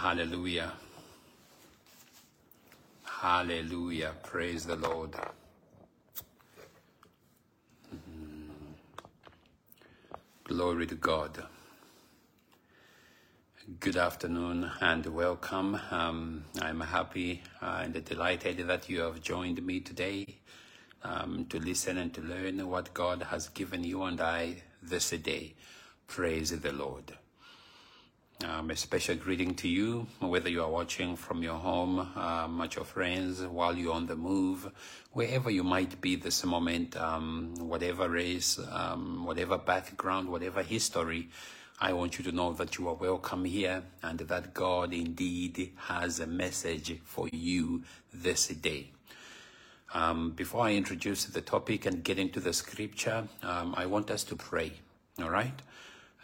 Hallelujah. Hallelujah. Praise the Lord. Mm. Glory to God. Good afternoon and welcome. Um, I'm happy uh, and delighted that you have joined me today um, to listen and to learn what God has given you and I this day. Praise the Lord. Um, a special greeting to you, whether you are watching from your home, um, at your friends, while you're on the move, wherever you might be this moment, um, whatever race, um, whatever background, whatever history, I want you to know that you are welcome here and that God indeed has a message for you this day. Um, before I introduce the topic and get into the scripture, um, I want us to pray. All right?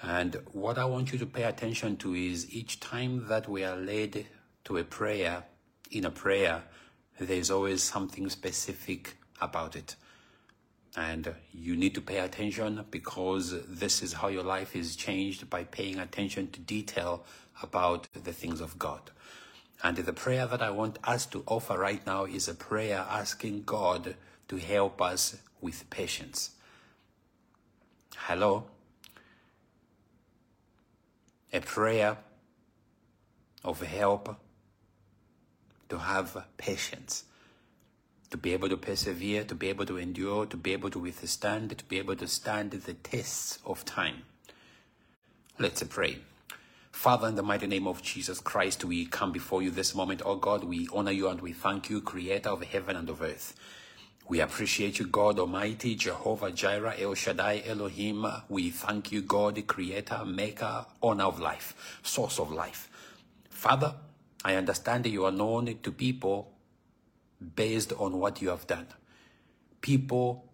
And what I want you to pay attention to is each time that we are led to a prayer, in a prayer, there's always something specific about it. And you need to pay attention because this is how your life is changed by paying attention to detail about the things of God. And the prayer that I want us to offer right now is a prayer asking God to help us with patience. Hello? A prayer of help to have patience, to be able to persevere, to be able to endure, to be able to withstand, to be able to stand the tests of time. Let's pray. Father, in the mighty name of Jesus Christ, we come before you this moment. Oh God, we honor you and we thank you, creator of heaven and of earth. We appreciate you, God Almighty, Jehovah Jireh, El Shaddai, Elohim. We thank you, God, Creator, Maker, Owner of life, Source of life. Father, I understand that you are known to people based on what you have done. People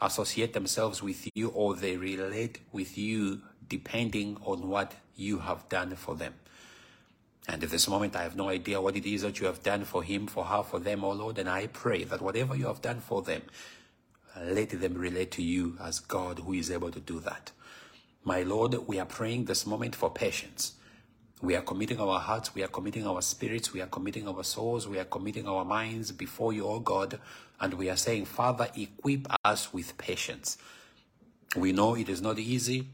associate themselves with you or they relate with you depending on what you have done for them. And at this moment, I have no idea what it is that you have done for him, for her, for them, oh Lord. And I pray that whatever you have done for them, let them relate to you as God who is able to do that. My Lord, we are praying this moment for patience. We are committing our hearts, we are committing our spirits, we are committing our souls, we are committing our minds before you, oh God. And we are saying, Father, equip us with patience. We know it is not easy.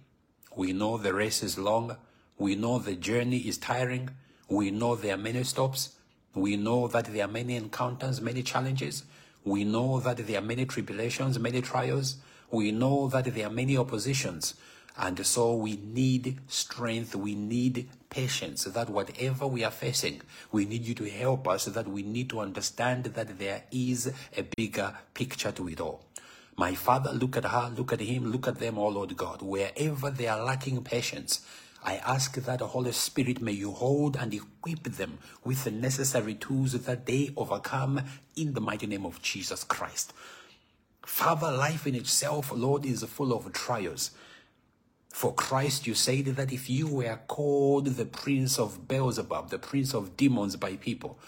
We know the race is long. We know the journey is tiring. We know there are many stops. We know that there are many encounters, many challenges. We know that there are many tribulations, many trials. We know that there are many oppositions. And so we need strength, we need patience, that whatever we are facing, we need you to help us, that we need to understand that there is a bigger picture to it all. My Father, look at her, look at him, look at them, oh Lord God. Wherever they are lacking patience, I ask that the Holy Spirit may you hold and equip them with the necessary tools that they overcome in the mighty name of Jesus Christ. Father, life in itself, Lord, is full of trials. For Christ, you said that if you were called the prince of Beelzebub, the prince of demons by people,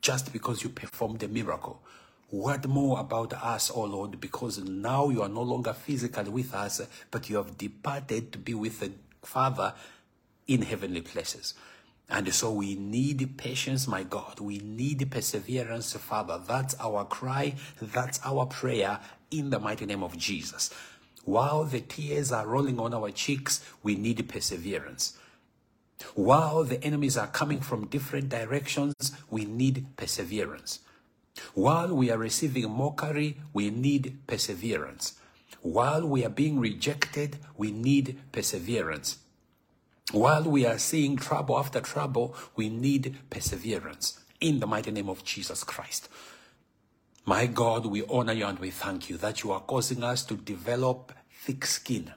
just because you performed a miracle, what more about us, O oh Lord, because now you are no longer physically with us, but you have departed to be with the Father in heavenly places. And so we need patience, my God. We need perseverance, Father. That's our cry. That's our prayer in the mighty name of Jesus. While the tears are rolling on our cheeks, we need perseverance. While the enemies are coming from different directions, we need perseverance. While we are receiving mockery, we need perseverance. While we are being rejected, we need perseverance. While we are seeing trouble after trouble, we need perseverance in the mighty name of Jesus Christ. My God, we honor you and we thank you that you are causing us to develop thick skin.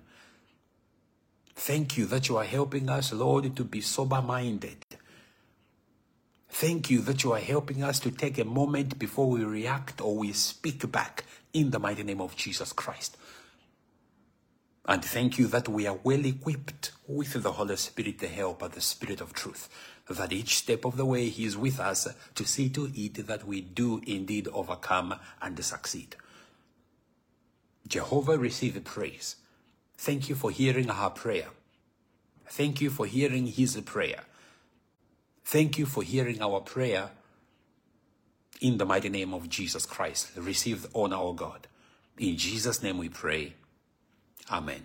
Thank you that you are helping us, Lord, to be sober minded. Thank you that you are helping us to take a moment before we react or we speak back in the mighty name of Jesus Christ. And thank you that we are well equipped with the Holy Spirit, the helper, the Spirit of truth, that each step of the way He is with us to see to it that we do indeed overcome and succeed. Jehovah, receive praise. Thank you for hearing our prayer. Thank you for hearing His prayer. Thank you for hearing our prayer in the mighty name of Jesus Christ. Receive the honor, O God. In Jesus' name we pray. Amen.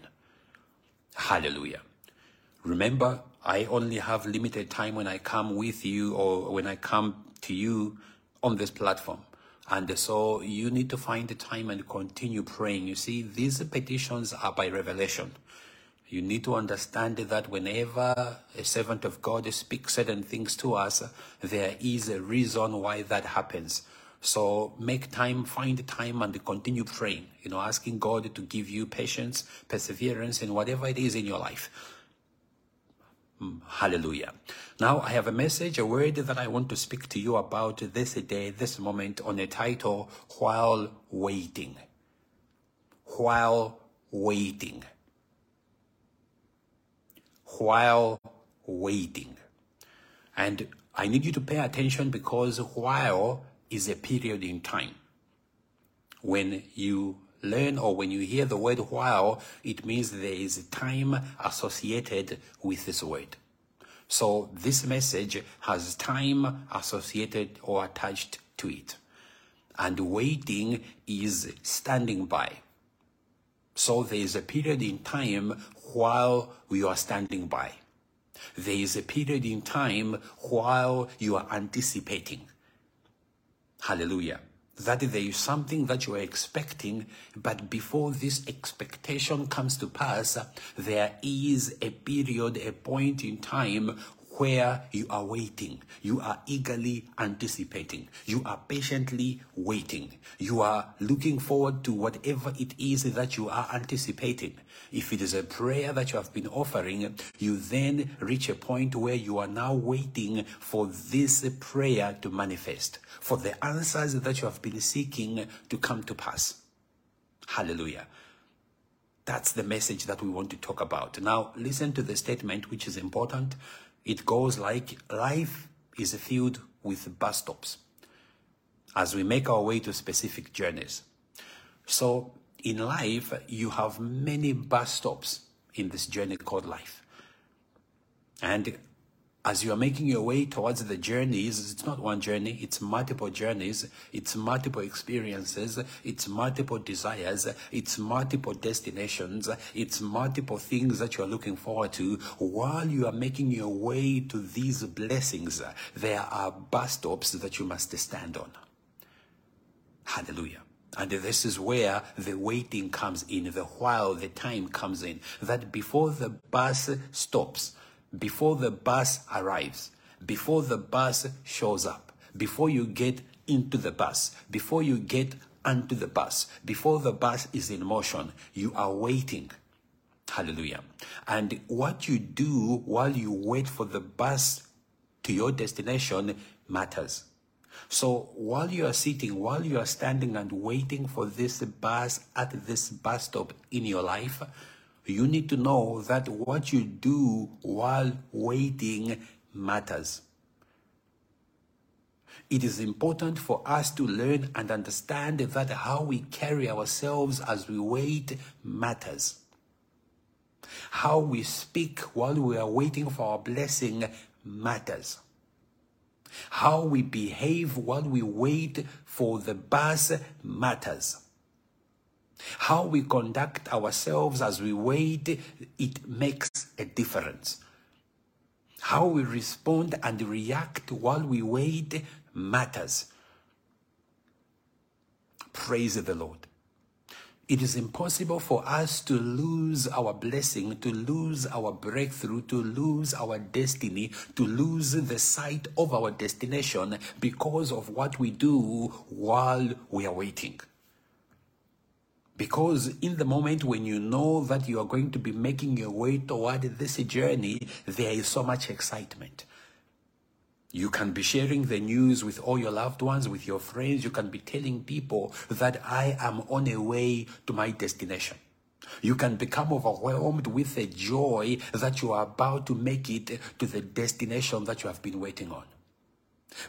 Hallelujah. Remember, I only have limited time when I come with you or when I come to you on this platform. And so you need to find the time and continue praying. You see, these petitions are by revelation. You need to understand that whenever a servant of God speaks certain things to us, there is a reason why that happens. So make time, find time and continue praying, you know, asking God to give you patience, perseverance and whatever it is in your life. Mm, hallelujah. Now I have a message, a word that I want to speak to you about this day, this moment on a title, While Waiting. While Waiting. While Waiting. And I need you to pay attention because while is a period in time. When you learn or when you hear the word while, it means there is time associated with this word. So this message has time associated or attached to it. And waiting is standing by. So there is a period in time while you are standing by. There is a period in time while you are anticipating. Hallelujah. That there is something that you are expecting, but before this expectation comes to pass, there is a period, a point in time where you are waiting. You are eagerly anticipating. You are patiently waiting. You are looking forward to whatever it is that you are anticipating. If it is a prayer that you have been offering, you then reach a point where you are now waiting for this prayer to manifest, for the answers that you have been seeking to come to pass. Hallelujah. That's the message that we want to talk about. Now, listen to the statement, which is important. It goes like life is filled with bus stops as we make our way to specific journeys. So in life, you have many bus stops in this journey called life. And as you are making your way towards the journeys, it's not one journey, it's multiple journeys, it's multiple experiences, it's multiple desires, it's multiple destinations, it's multiple things that you are looking forward to. While you are making your way to these blessings, there are bus stops that you must stand on. Hallelujah. And this is where the waiting comes in, the while the time comes in. That before the bus stops, before the bus arrives, before the bus shows up, before you get into the bus, before you get onto the bus, before the bus is in motion, you are waiting. Hallelujah. And what you do while you wait for the bus to your destination matters. So while you are sitting, while you are standing and waiting for this bus at this bus stop in your life, you need to know that what you do while waiting matters. It is important for us to learn and understand that how we carry ourselves as we wait matters. How we speak while we are waiting for our blessing matters. How we behave while we wait for the bus matters. How we conduct ourselves as we wait, it makes a difference. How we respond and react while we wait matters. Praise the Lord. It is impossible for us to lose our blessing, to lose our breakthrough, to lose our destiny, to lose the sight of our destination because of what we do while we are waiting. Because in the moment when you know that you are going to be making your way toward this journey, there is so much excitement. You can be sharing the news with all your loved ones, with your friends. You can be telling people that I am on a way to my destination. You can become overwhelmed with the joy that you are about to make it to the destination that you have been waiting on.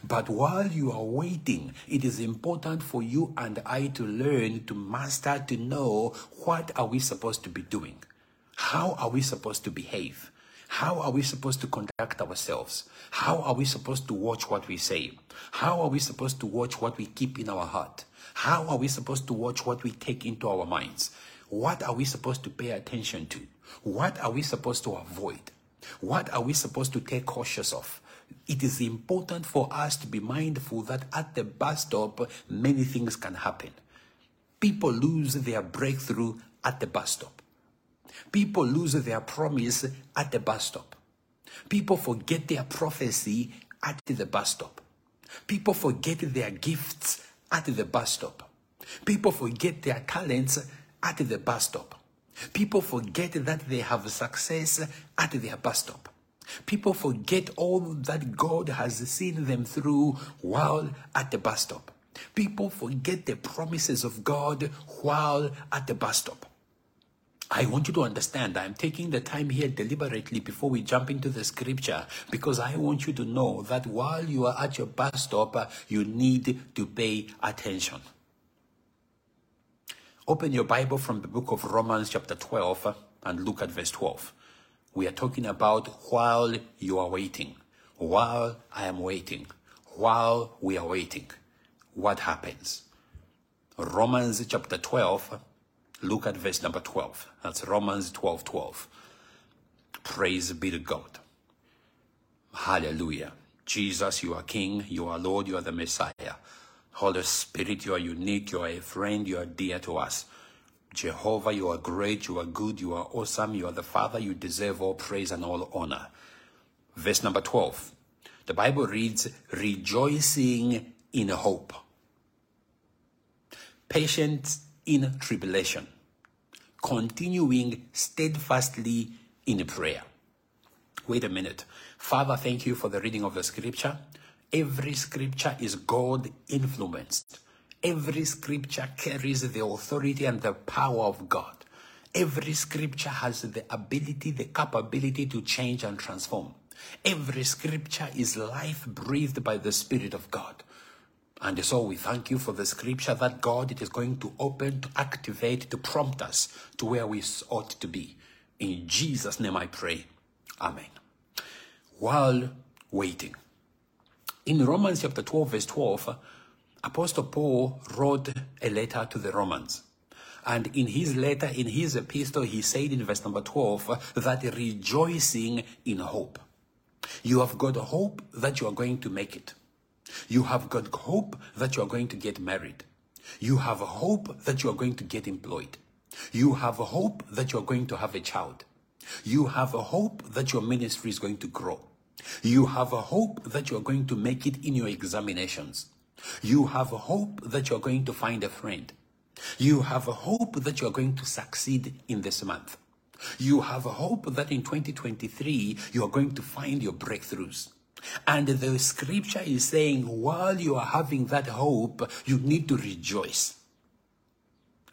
But while you are waiting, it is important for you and I to learn, to master, to know what are we supposed to be doing? How are we supposed to behave? How are we supposed to conduct ourselves? How are we supposed to watch what we say? How are we supposed to watch what we keep in our heart? How are we supposed to watch what we take into our minds? What are we supposed to pay attention to? What are we supposed to avoid? What are we supposed to take cautious of? It is important for us to be mindful that at the bus stop, many things can happen. People lose their breakthrough at the bus stop. People lose their promise at the bus stop. People forget their prophecy at the bus stop. People forget their gifts at the bus stop. People forget their talents at the bus stop. People forget that they have success at their bus stop. People forget all that God has seen them through while at the bus stop. People forget the promises of God while at the bus stop. I want you to understand I'm taking the time here deliberately before we jump into the scripture because I want you to know that while you are at your bus stop, uh, you need to pay attention. Open your Bible from the book of Romans, chapter 12, uh, and look at verse 12. We are talking about while you are waiting, while I am waiting, while we are waiting. What happens? Romans chapter 12, Look at verse number 12. That's Romans 12 12. Praise be to God. Hallelujah. Jesus, you are King, you are Lord, you are the Messiah. Holy Spirit, you are unique, you are a friend, you are dear to us. Jehovah, you are great, you are good, you are awesome, you are the Father, you deserve all praise and all honor. Verse number 12. The Bible reads, rejoicing in hope. Patient in tribulation continuing steadfastly in prayer. Wait a minute. Father, thank you for the reading of the scripture. Every scripture is God influenced. Every scripture carries the authority and the power of God. Every scripture has the ability, the capability to change and transform. Every scripture is life breathed by the Spirit of God. And so we thank you for the scripture that God it is going to open, to activate, to prompt us to where we ought to be. In Jesus' name I pray. Amen. While waiting. In Romans chapter 12, verse 12, Apostle Paul wrote a letter to the Romans. And in his letter, in his epistle, he said in verse number 12 that rejoicing in hope. You have got hope that you are going to make it. You have got hope that you are going to get married. You have hope that you are going to get employed. You have hope that you are going to have a child. You have hope that your ministry is going to grow. You have a hope that you are going to make it in your examinations. You have hope that you are going to find a friend. You have hope that you are going to succeed in this month. You have hope that in 2023 you are going to find your breakthroughs. And the scripture is saying, while you are having that hope, you need to rejoice.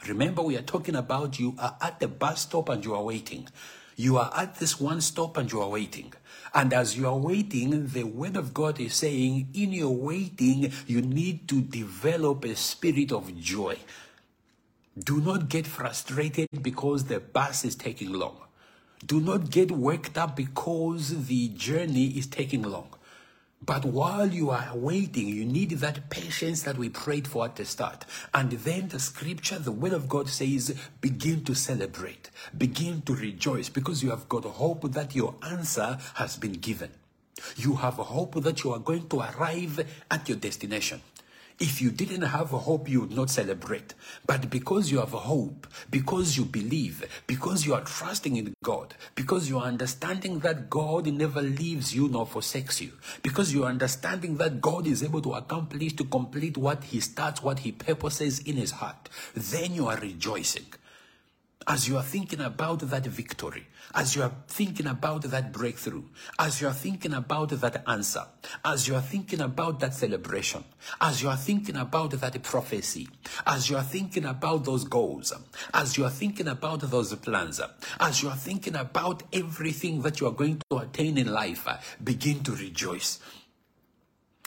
Remember, we are talking about you are at the bus stop and you are waiting. You are at this one stop and you are waiting. And as you are waiting, the word of God is saying, in your waiting, you need to develop a spirit of joy. Do not get frustrated because the bus is taking long. Do not get worked up because the journey is taking long. But while you are waiting, you need that patience that we prayed for at the start. And then the scripture, the word of God says, begin to celebrate, begin to rejoice because you have got hope that your answer has been given. You have hope that you are going to arrive at your destination. If you didn't have a hope, you would not celebrate. But because you have a hope, because you believe, because you are trusting in God, because you are understanding that God never leaves you nor forsakes you, because you are understanding that God is able to accomplish, to complete what He starts, what He purposes in His heart, then you are rejoicing as you are thinking about that victory, as you are thinking about that breakthrough, as you are thinking about that answer, as you are thinking about that celebration, as you are thinking about that prophecy, as you are thinking about those goals, as you are thinking about those plans, as you are thinking about everything that you are going to attain in life, begin to rejoice.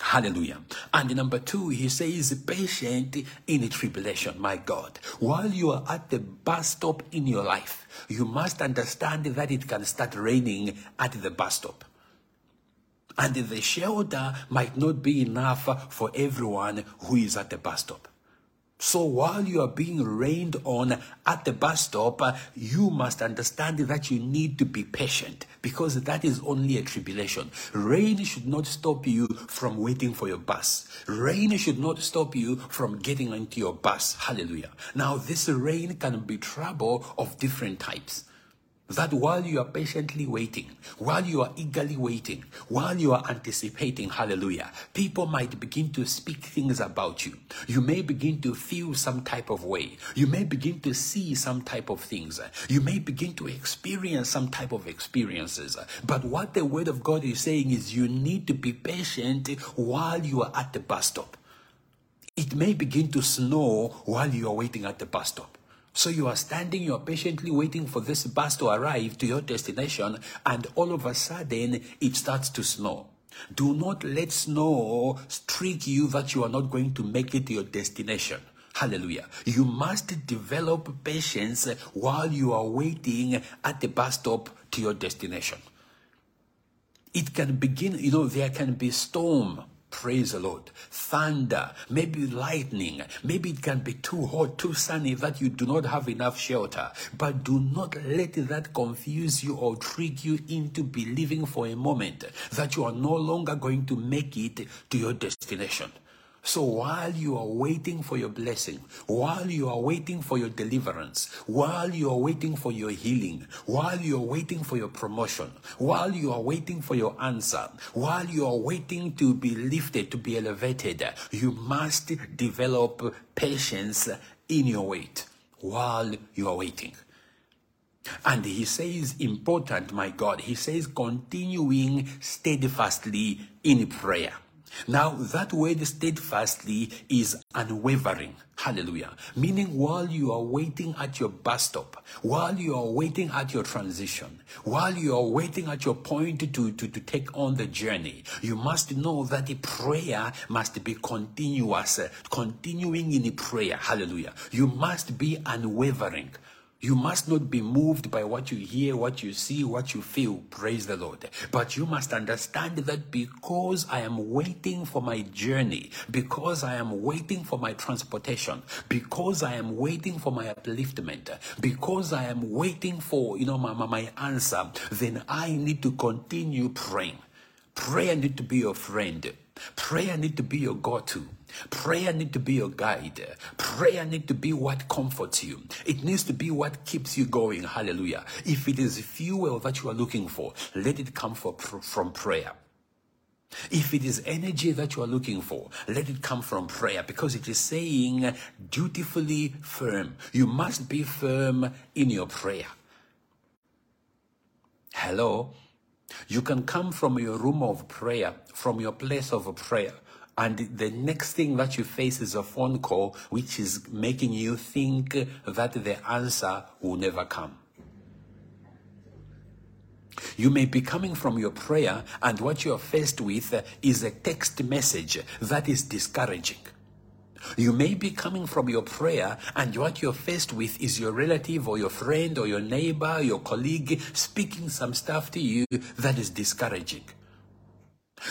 Hallelujah. And number two, he says, patient in tribulation, my God. While you are at the bus stop in your life, you must understand that it can start raining at the bus stop. And the shelter might not be enough for everyone who is at the bus stop. So while you are being rained on at the bus stop, uh, you must understand that you need to be patient because that is only a tribulation. Rain should not stop you from waiting for your bus. Rain should not stop you from getting into your bus. Hallelujah. Now, this rain can be trouble of different types. That while you are patiently waiting, while you are eagerly waiting, while you are anticipating, hallelujah, people might begin to speak things about you. You may begin to feel some type of way. You may begin to see some type of things. You may begin to experience some type of experiences. But what the word of God is saying is you need to be patient while you are at the bus stop. It may begin to snow while you are waiting at the bus stop. So you are standing, you are patiently waiting for this bus to arrive to your destination, and all of a sudden it starts to snow. Do not let snow trick you that you are not going to make it to your destination. Hallelujah. You must develop patience while you are waiting at the bus stop to your destination. It can begin, you know, there can be storm Praise the Lord. Thunder, maybe lightning, maybe it can be too hot, too sunny that you do not have enough shelter. But do not let that confuse you or trick you into believing for a moment that you are no longer going to make it to your destination. So while you are waiting for your blessing, while you are waiting for your deliverance, while you are waiting for your healing, while you are waiting for your promotion, while you are waiting for your answer, while you are waiting to be lifted, to be elevated, you must develop patience in your wait while you are waiting. And he says, important, my God, he says, continuing steadfastly in prayer. Now, that word steadfastly is unwavering. Hallelujah. Meaning, while you are waiting at your bus stop, while you are waiting at your transition, while you are waiting at your point to, to, to take on the journey, you must know that the prayer must be continuous, continuing in the prayer. Hallelujah. You must be unwavering. You must not be moved by what you hear, what you see, what you feel. Praise the Lord. But you must understand that because I am waiting for my journey, because I am waiting for my transportation, because I am waiting for my upliftment, because I am waiting for, you know, my, my, my answer, then I need to continue praying. Prayer need to be your friend. Prayer need to be your go-to. Prayer need to be your guide. Prayer need to be what comforts you. It needs to be what keeps you going. Hallelujah. If it is fuel that you are looking for, let it come for, from prayer. If it is energy that you are looking for, let it come from prayer because it is saying dutifully firm. You must be firm in your prayer. Hello? You can come from your room of prayer, from your place of prayer, and the next thing that you face is a phone call which is making you think that the answer will never come. You may be coming from your prayer, and what you are faced with is a text message that is discouraging. You may be coming from your prayer, and what you're faced with is your relative or your friend or your neighbor, your colleague speaking some stuff to you that is discouraging.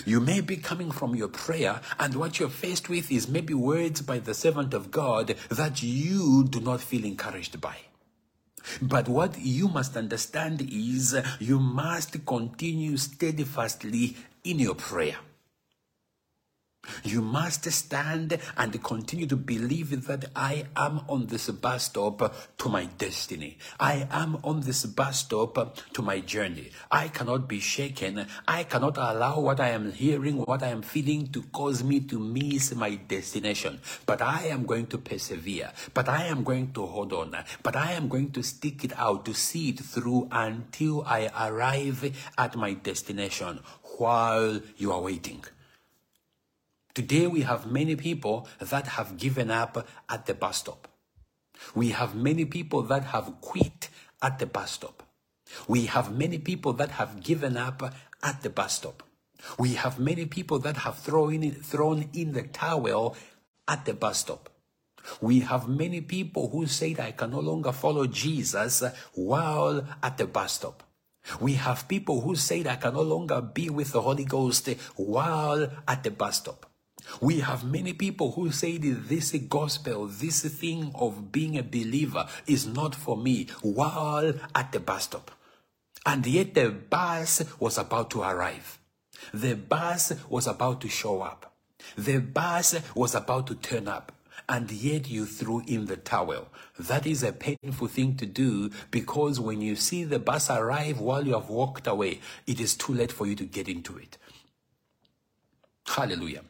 You may be coming from your prayer, and what you're faced with is maybe words by the servant of God that you do not feel encouraged by. But what you must understand is you must continue steadfastly in your prayer. You must stand and continue to believe that I am on this bus stop to my destiny. I am on this bus stop to my journey. I cannot be shaken. I cannot allow what I am hearing, what I am feeling to cause me to miss my destination. But I am going to persevere. But I am going to hold on. But I am going to stick it out, to see it through until I arrive at my destination while you are waiting. Today we have many people that have given up at the bus stop. We have many people that have quit at the bus stop. We have many people that have given up at the bus stop. We have many people that have thrown in, thrown in the towel at the bus stop. We have many people who said, I can no longer follow Jesus while at the bus stop. We have people who said, I can no longer be with the Holy Ghost while at the bus stop. We have many people who say this gospel, this thing of being a believer is not for me while at the bus stop. And yet the bus was about to arrive. The bus was about to show up. The bus was about to turn up. And yet you threw in the towel. That is a painful thing to do because when you see the bus arrive while you have walked away, it is too late for you to get into it. Hallelujah.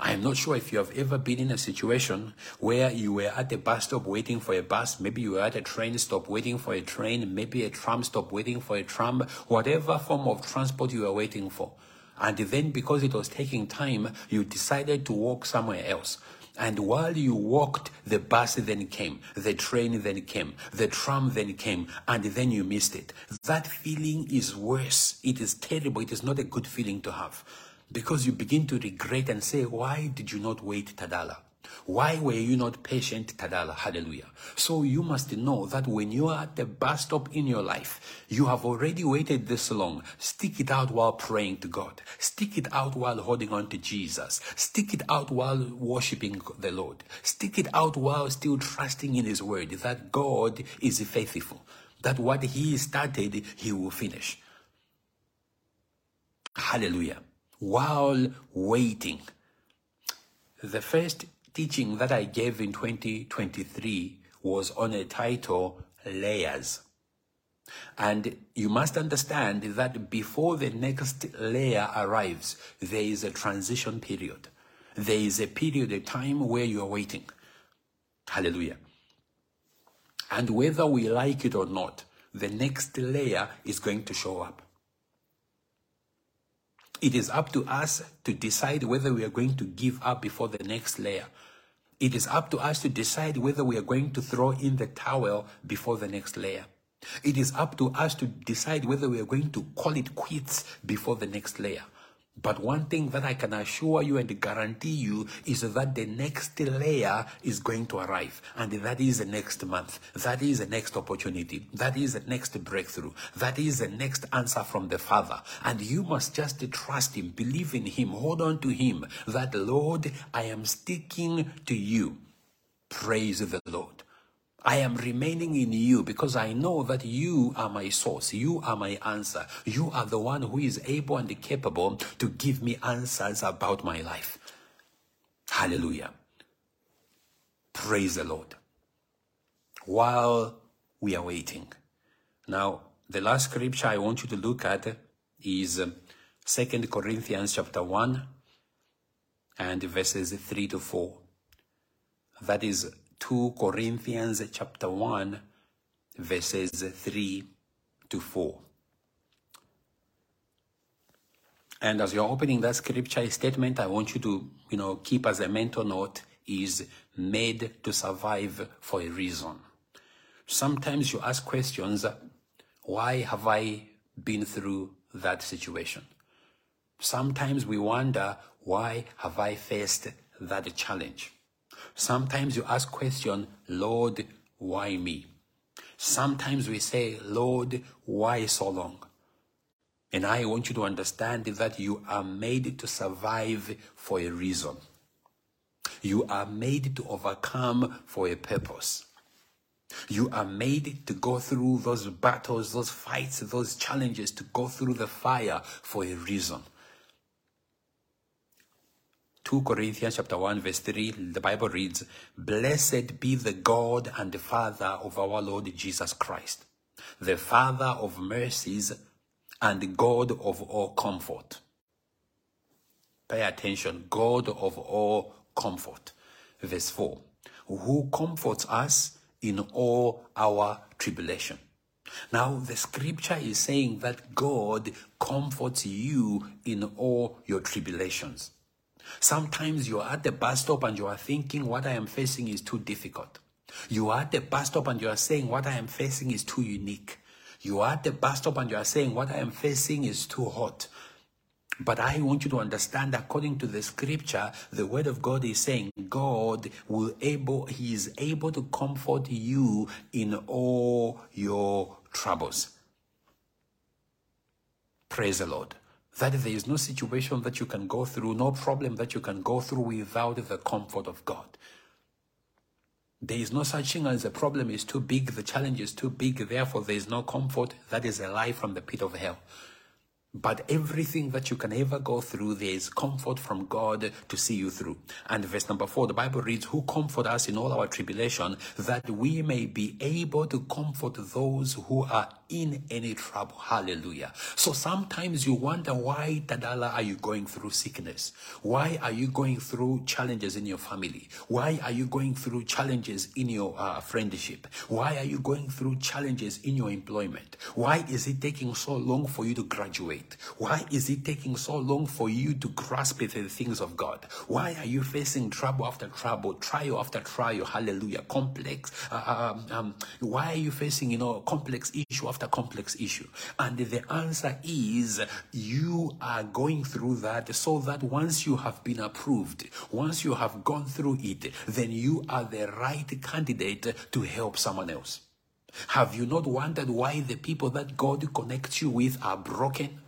I am not sure if you have ever been in a situation where you were at a bus stop waiting for a bus, maybe you were at a train stop waiting for a train, maybe a tram stop waiting for a tram, whatever form of transport you were waiting for. And then because it was taking time, you decided to walk somewhere else. And while you walked, the bus then came, the train then came, the tram then came, and then you missed it. That feeling is worse. It is terrible. It is not a good feeling to have. Because you begin to regret and say, why did you not wait, Tadala? Why were you not patient, Tadala? Hallelujah. So you must know that when you are at the bus stop in your life, you have already waited this long. Stick it out while praying to God. Stick it out while holding on to Jesus. Stick it out while worshiping the Lord. Stick it out while still trusting in His word that God is faithful. That what He started, He will finish. Hallelujah while waiting. The first teaching that I gave in 2023 was on a title, Layers. And you must understand that before the next layer arrives, there is a transition period. There is a period, a time where you are waiting. Hallelujah. And whether we like it or not, the next layer is going to show up. It is up to us to decide whether we are going to give up before the next layer. It is up to us to decide whether we are going to throw in the towel before the next layer. It is up to us to decide whether we are going to call it quits before the next layer. But one thing that I can assure you and guarantee you is that the next layer is going to arrive. And that is the next month. That is the next opportunity. That is the next breakthrough. That is the next answer from the Father. And you must just trust Him, believe in Him, hold on to Him. That, Lord, I am sticking to you. Praise the Lord. I am remaining in you because I know that you are my source. You are my answer. You are the one who is able and capable to give me answers about my life. Hallelujah. Praise the Lord. While we are waiting. Now, the last scripture I want you to look at is um, Second Corinthians chapter 1 and verses 3 to 4. That is 2 Corinthians chapter 1 verses 3 to 4. And as you're opening that scripture statement, I want you to, you know, keep as a mental note is made to survive for a reason. Sometimes you ask questions, why have I been through that situation? Sometimes we wonder, why have I faced that challenge? Sometimes you ask question, Lord, why me? Sometimes we say, Lord, why so long? And I want you to understand that you are made to survive for a reason. You are made to overcome for a purpose. You are made to go through those battles, those fights, those challenges, to go through the fire for a reason. 2 Corinthians chapter 1 verse 3, the Bible reads, Blessed be the God and the Father of our Lord Jesus Christ, the Father of mercies and God of all comfort. Pay attention, God of all comfort. Verse 4, who comforts us in all our tribulation. Now, the scripture is saying that God comforts you in all your tribulations. Sometimes you are at the bus stop and you are thinking what I am facing is too difficult. You are at the bus stop and you are saying what I am facing is too unique. You are at the bus stop and you are saying what I am facing is too hot. But I want you to understand, according to the scripture, the word of God is saying God will able, He is able to comfort you in all your troubles. Praise the Lord. That there is no situation that you can go through, no problem that you can go through without the comfort of God. There is no such thing as a problem is too big, the challenge is too big, therefore there is no comfort. That is a lie from the pit of hell. But everything that you can ever go through, there is comfort from God to see you through. And verse number four, the Bible reads, Who comfort us in all our tribulation, that we may be able to comfort those who are in any trouble. Hallelujah. So sometimes you wonder why, Tadala, are you going through sickness? Why are you going through challenges in your family? Why are you going through challenges in your uh, friendship? Why are you going through challenges in your employment? Why is it taking so long for you to graduate? Why is it taking so long for you to grasp the things of God? Why are you facing trouble after trouble, trial after trial? Hallelujah. Complex. Uh, um, um, why are you facing, you know, complex issue after complex issue? And the answer is you are going through that so that once you have been approved, once you have gone through it, then you are the right candidate to help someone else. Have you not wondered why the people that God connects you with are broken?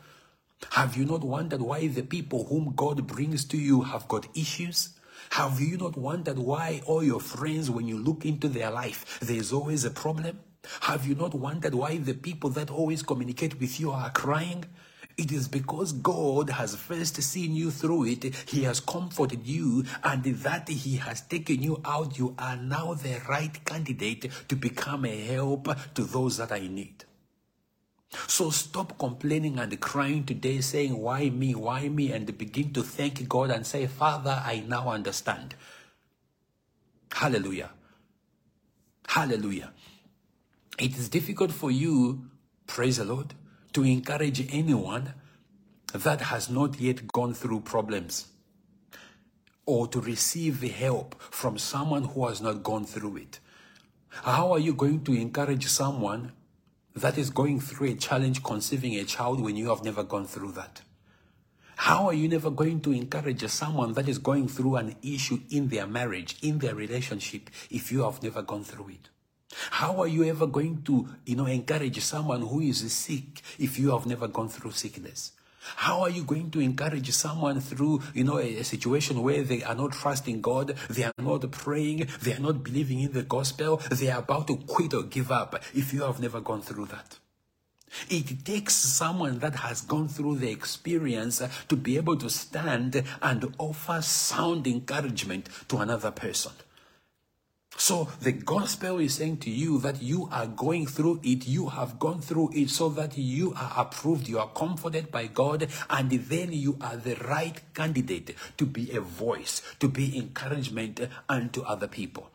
Have you not wondered why the people whom God brings to you have got issues? Have you not wondered why all your friends, when you look into their life, there's always a problem? Have you not wondered why the people that always communicate with you are crying? It is because God has first seen you through it. He has comforted you and that He has taken you out. You are now the right candidate to become a help to those that are in need. So stop complaining and crying today, saying, Why me? Why me? And begin to thank God and say, Father, I now understand. Hallelujah. Hallelujah. It is difficult for you, praise the Lord, to encourage anyone that has not yet gone through problems or to receive help from someone who has not gone through it. How are you going to encourage someone that is going through a challenge conceiving a child when you have never gone through that? How are you never going to encourage someone that is going through an issue in their marriage, in their relationship, if you have never gone through it? How are you ever going to, you know, encourage someone who is sick if you have never gone through sickness? How are you going to encourage someone through, you know, a, a, situation where they are not trusting God, they are not praying, they are not believing in the gospel, they are about to quit or give up if you have never gone through that? It takes someone that has gone through the experience to be able to stand and offer sound encouragement to another person. So the gospel is saying to you that you are going through it, you have gone through it so that you are approved, you are comforted by God, and then you are the right candidate to be a voice, to be encouragement unto other people.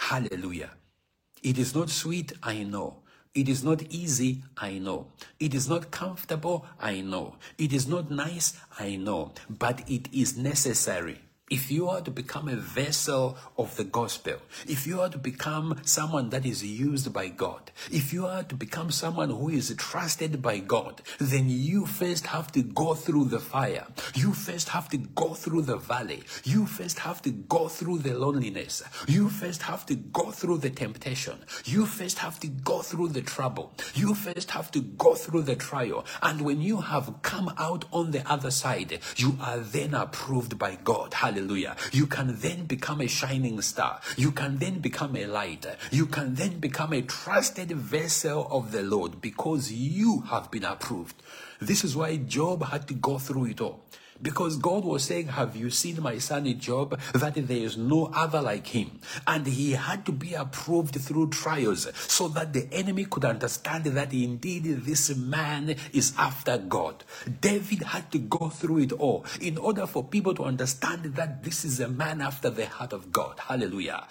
Hallelujah. It is not sweet, I know. It is not easy, I know. It is not comfortable, I know. It is not nice, I know. But it is necessary. If you are to become a vessel of the gospel, if you are to become someone that is used by God, if you are to become someone who is trusted by God, then you first have to go through the fire. You first have to go through the valley. You first have to go through the loneliness. You first have to go through the temptation. You first have to go through the trouble. You first have to go through the trial. And when you have come out on the other side, you are then approved by God. Hallelujah. Hallelujah. You can then become a shining star. You can then become a light. You can then become a trusted vessel of the Lord because you have been approved. This is why Job had to go through it all. Because God was saying, Have you seen my son Job? That there is no other like him. And he had to be approved through trials so that the enemy could understand that indeed this man is after God. David had to go through it all in order for people to understand that this is a man after the heart of God. Hallelujah.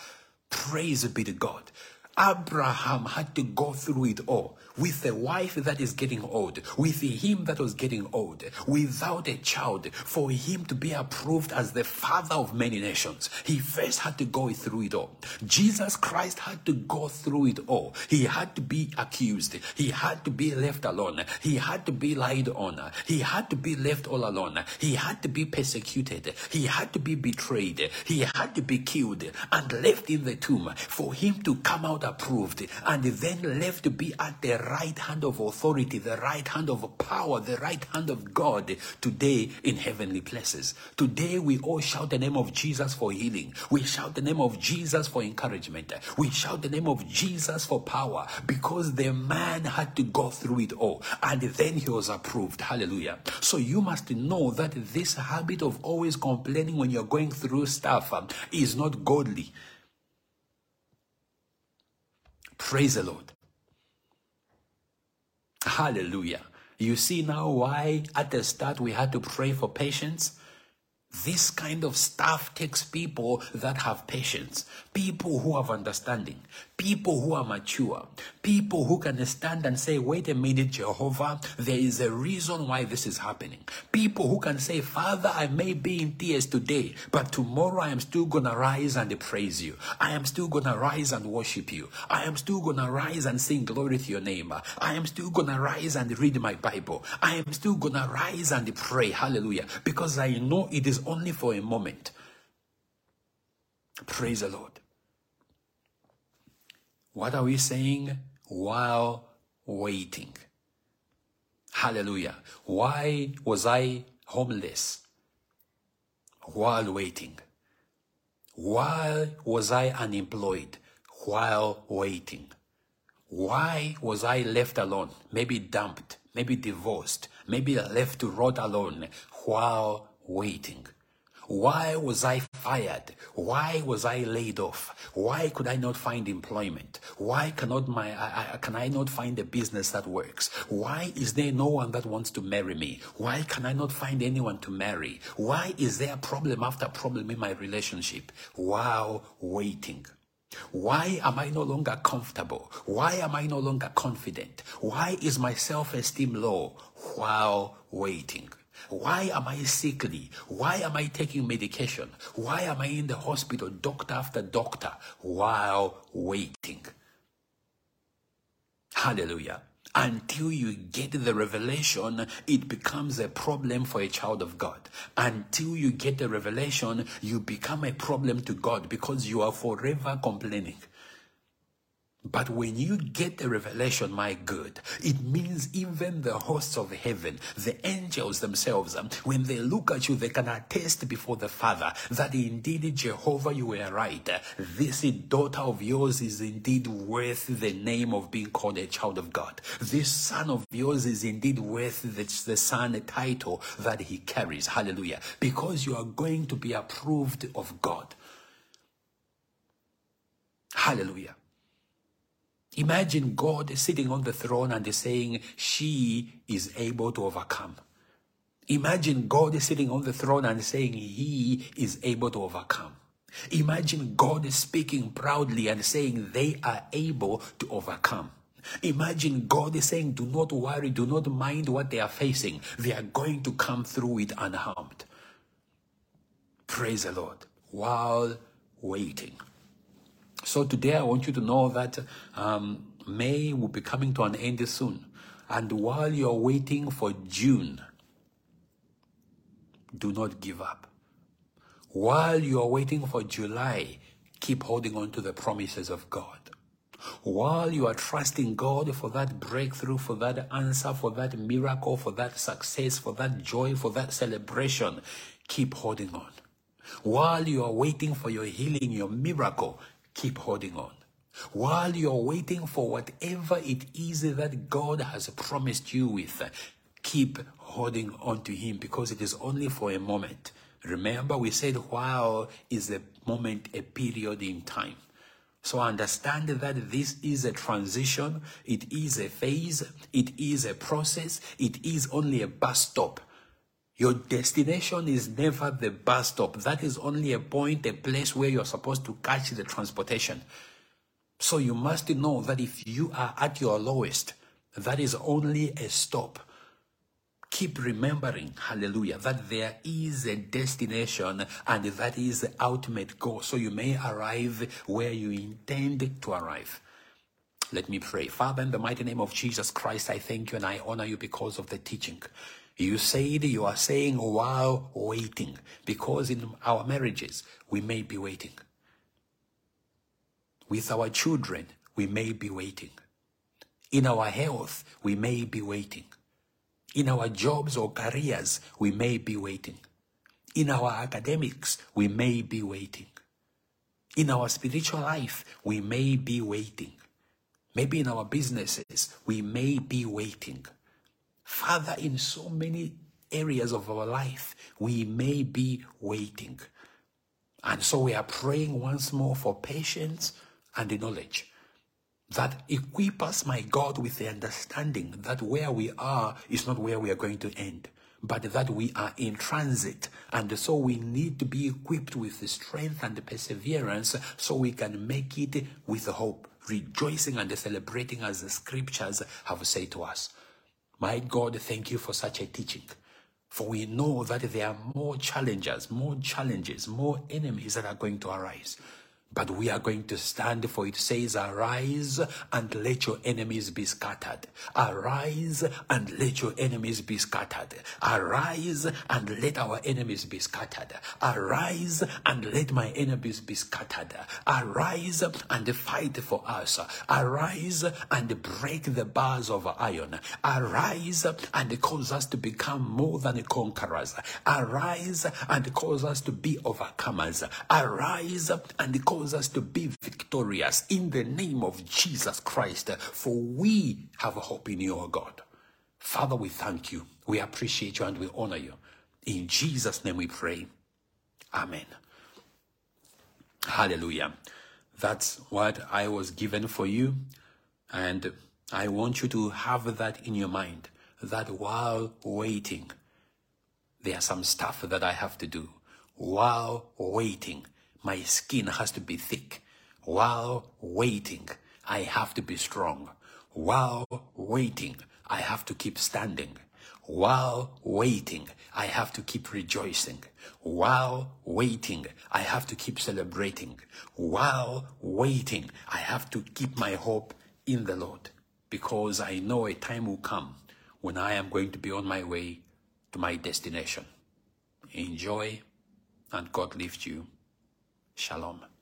Praise be to God. Abraham had to go through it all with a wife that is getting old, with him that was getting old, without a child, for him to be approved as the father of many nations. He first had to go through it all. Jesus Christ had to go through it all. He had to be accused. He had to be left alone. He had to be lied on. He had to be left all alone. He had to be persecuted. He had to be betrayed. He had to be killed and left in the tomb for him to come out approved and then left to be at the right hand of authority, the right hand of power, the right hand of God today in heavenly places. Today we all shout the name of Jesus for healing. We shout the name of Jesus for encouragement. We shout the name of Jesus for power because the man had to go through it all and then he was approved. Hallelujah. So you must know that this habit of always complaining when you're going through stuff um, is not godly. Praise the Lord. Hallelujah. You see now why at the start we had to pray for patience? This kind of stuff takes people that have patience, people who have understanding, people who are mature, people who can stand and say, wait a minute, Jehovah, there is a reason why this is happening. People who can say, Father, I may be in tears today, but tomorrow I am still to rise and praise you. I am still to rise and worship you. I am still to rise and sing glory to your name. I am still to rise and read my Bible. I am still to rise and pray. Hallelujah. Because I know it is only for a moment. Praise the Lord. What are we saying? While waiting. Hallelujah. Why was I homeless? While waiting. Why was I unemployed? While waiting. Why was I left alone? Maybe dumped, maybe divorced, maybe left to rot alone while waiting. Why was I fired? Why was I laid off? Why could I not find employment? Why cannot my I, I, can I not find a business that works? Why is there no one that wants to marry me? Why can I not find anyone to marry? Why is there problem after problem in my relationship while waiting? Why am I no longer comfortable? Why am I no longer confident? Why is my self-esteem low while waiting? Why am I sickly? Why am I taking medication? Why am I in the hospital, doctor after doctor, while waiting? Hallelujah. Until you get the revelation, it becomes a problem for a child of God. Until you get the revelation, you become a problem to God because you are forever complaining. But when you get the revelation, my good, it means even the hosts of heaven, the angels themselves, um, when they look at you, they can attest before the Father that indeed, Jehovah, you were right. This daughter of yours is indeed worth the name of being called a child of God. This son of yours is indeed worth the, the son title that he carries. Hallelujah. Because you are going to be approved of God. Hallelujah. Imagine God sitting on the throne and saying, She is able to overcome. Imagine God sitting on the throne and saying, He is able to overcome. Imagine God speaking proudly and saying, They are able to overcome. Imagine God is saying, Do not worry, do not mind what they are facing. They are going to come through it unharmed. Praise the Lord. While waiting. So today I want you to know that um, May will be coming to an end soon. And while you're waiting for June, do not give up. While you're waiting for July, keep holding on to the promises of God. While you are trusting God for that breakthrough, for that answer, for that miracle, for that success, for that joy, for that celebration, keep holding on. While you are waiting for your healing, your miracle, keep holding on. While you're waiting for whatever it is that God has promised you with, keep holding on to Him because it is only for a moment. Remember, we said while is a moment, a period in time. So understand that this is a transition, it is a phase, it is a process, it is only a bus stop. Your destination is never the bus stop. That is only a point, a place where you're supposed to catch the transportation. So you must know that if you are at your lowest, that is only a stop. Keep remembering, hallelujah, that there is a destination and that is the ultimate goal. So you may arrive where you intend to arrive. Let me pray. Father, in the mighty name of Jesus Christ, I thank you and I honor you because of the teaching. You said you are saying while waiting, because in our marriages, we may be waiting. With our children, we may be waiting. In our health, we may be waiting. In our jobs or careers, we may be waiting. In our academics, we may be waiting. In our spiritual life, we may be waiting. Maybe in our businesses, we may be waiting. Father, in so many areas of our life, we may be waiting. And so we are praying once more for patience and the knowledge that equip us, my God, with the understanding that where we are is not where we are going to end, but that we are in transit. And so we need to be equipped with the strength and the perseverance so we can make it with hope, rejoicing and celebrating as the scriptures have said to us. My God, thank you for such a teaching. For we know that there are more challenges, more challenges, more enemies that are going to arise. But we are going to stand for it says, Arise and let your enemies be scattered. Arise and let your enemies be scattered. Arise and let our enemies be scattered. Arise and let my enemies be scattered. Arise and fight for us. Arise and break the bars of iron. Arise and cause us to become more than conquerors. Arise and cause us to be overcomers. Arise and cause cause us to be victorious in the name of Jesus Christ, for we have a hope in you, O God. Father, we thank you, we appreciate you, and we honor you. In Jesus' name we pray. Amen. Hallelujah. That's what I was given for you. And I want you to have that in your mind that while waiting, there are some stuff that I have to do. While waiting, my skin has to be thick. While waiting, I have to be strong. While waiting, I have to keep standing. While waiting, I have to keep rejoicing. While waiting, I have to keep celebrating. While waiting, I have to keep my hope in the Lord because I know a time will come when I am going to be on my way to my destination. Enjoy and God lift you. Shalom.